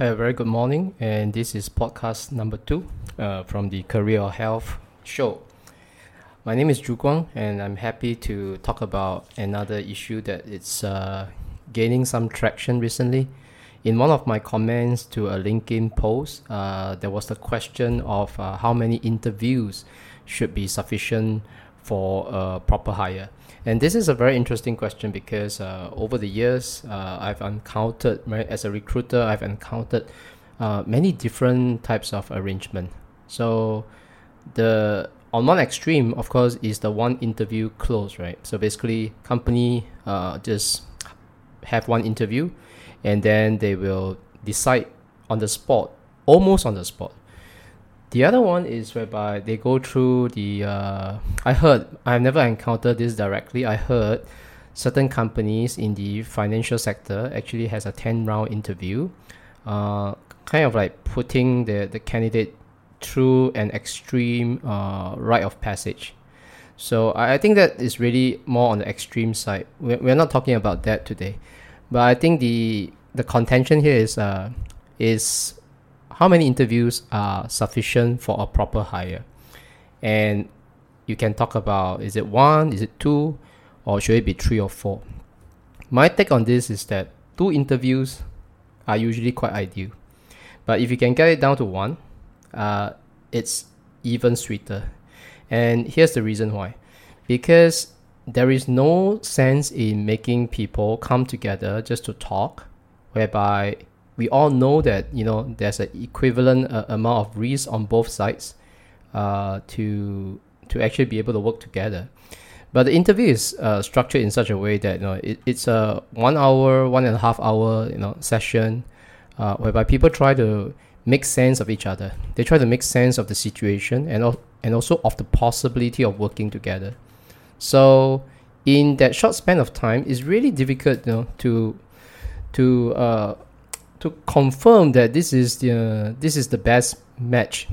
Hi, very good morning, and this is podcast number two uh, from the Career Health Show. My name is Zhu Guang, and I'm happy to talk about another issue that it's uh, gaining some traction recently. In one of my comments to a LinkedIn post, uh, there was the question of uh, how many interviews should be sufficient for a proper hire. And this is a very interesting question because uh, over the years, uh, I've encountered, right, as a recruiter, I've encountered uh, many different types of arrangement. So, the on one extreme, of course, is the one interview close, right? So basically, company uh, just have one interview, and then they will decide on the spot, almost on the spot, the other one is whereby they go through the. Uh, I heard I've never encountered this directly. I heard certain companies in the financial sector actually has a ten round interview, uh, kind of like putting the the candidate through an extreme uh, rite of passage. So I, I think that is really more on the extreme side. We're, we're not talking about that today, but I think the the contention here is uh, is how many interviews are sufficient for a proper hire? And you can talk about is it one, is it two, or should it be three or four? My take on this is that two interviews are usually quite ideal. But if you can get it down to one, uh, it's even sweeter. And here's the reason why. Because there is no sense in making people come together just to talk, whereby we all know that you know there's an equivalent uh, amount of risk on both sides uh, to to actually be able to work together. But the interview is uh, structured in such a way that you know it, it's a one hour, one and a half hour you know session, uh, whereby people try to make sense of each other. They try to make sense of the situation and al- and also of the possibility of working together. So in that short span of time, it's really difficult you know to to uh, to confirm that this is the this is the best match,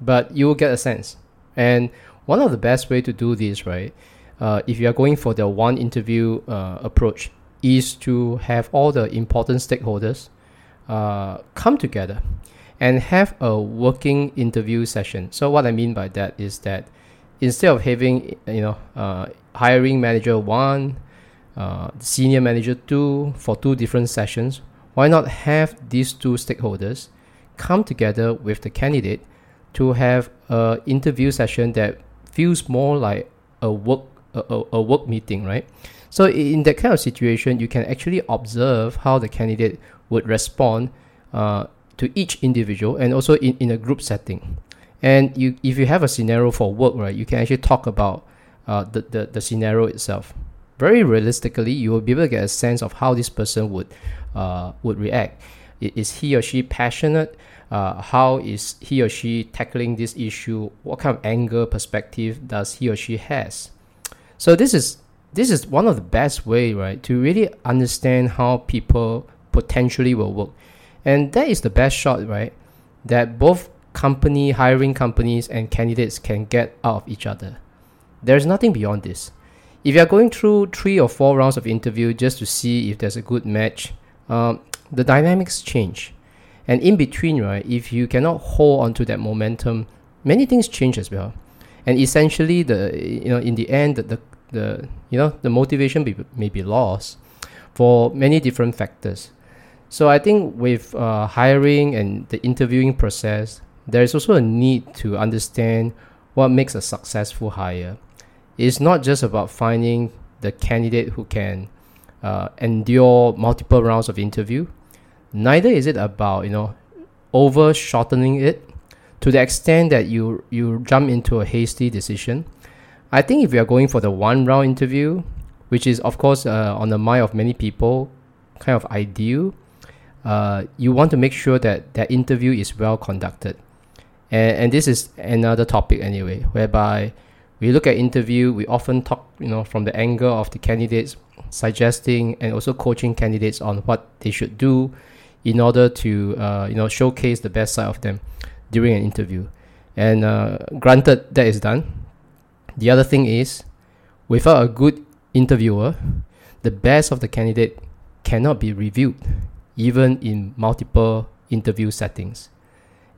but you will get a sense. And one of the best way to do this, right, uh, if you are going for the one interview uh, approach, is to have all the important stakeholders uh, come together and have a working interview session. So what I mean by that is that instead of having you know uh, hiring manager one, uh, senior manager two for two different sessions, why not have these two stakeholders come together with the candidate to have a interview session that feels more like a work a, a, work meeting, right? So in that kind of situation, you can actually observe how the candidate would respond uh, to each individual and also in, in a group setting. And you, if you have a scenario for work, right, you can actually talk about uh, the, the, the scenario itself. Very realistically, you will be able to get a sense of how this person would uh, would react. Is he or she passionate? Uh, how is he or she tackling this issue? What kind of angle perspective does he or she has? So this is this is one of the best way, right, to really understand how people potentially will work, and that is the best shot, right, that both company hiring companies and candidates can get out of each other. There's nothing beyond this. If you are going through three or four rounds of interview just to see if there's a good match, um, the dynamics change. And in between, right, if you cannot hold on to that momentum, many things change as well. And essentially, the you know, in the end, the, the, the you know, the motivation be, may be lost for many different factors. So I think with uh, hiring and the interviewing process, there is also a need to understand what makes a successful hire. It's not just about finding the candidate who can uh, endure multiple rounds of interview. Neither is it about you know over shortening it to the extent that you you jump into a hasty decision. I think if you are going for the one round interview, which is of course uh, on the mind of many people, kind of ideal, uh, you want to make sure that that interview is well conducted, and and this is another topic anyway, whereby we look at interview, we often talk you know from the angle of the candidates suggesting and also coaching candidates on what they should do in order to uh, you know showcase the best side of them during an interview. And uh, granted, that is done. The other thing is, without a good interviewer, the best of the candidate cannot be reviewed, even in multiple interview settings.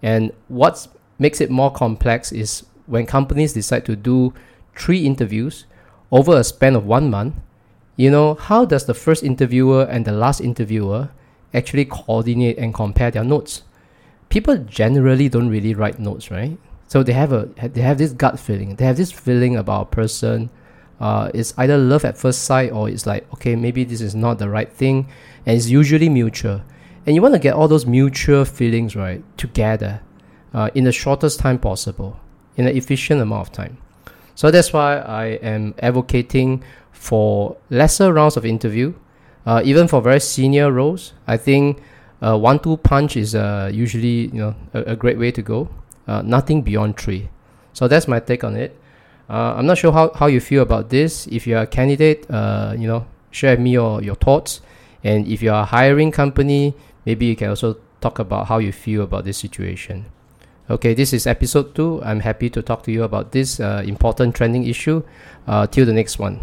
And what makes it more complex is when companies decide to do three interviews over a span of one month, you know, how does the first interviewer and the last interviewer actually coordinate and compare their notes? People generally don't really write notes, right? So they have a they have this gut feeling. They have this feeling about a person. Uh, it's either love at first sight or it's like okay maybe this is not the right thing, and it's usually mutual. And you want to get all those mutual feelings right together uh, in the shortest time possible, in an efficient amount of time. So that's why I am advocating for lesser rounds of interview, uh, even for very senior roles. I think uh, one-two punch is uh, usually you know a, a, great way to go. Uh, nothing beyond three. So that's my take on it. Uh, I'm not sure how, how you feel about this. If you're a candidate, uh, you know, share with me your, your thoughts. And if you're a hiring company, maybe you can also talk about how you feel about this situation. Okay, this is episode two. I'm happy to talk to you about this uh, important trending issue. Uh, till the next one.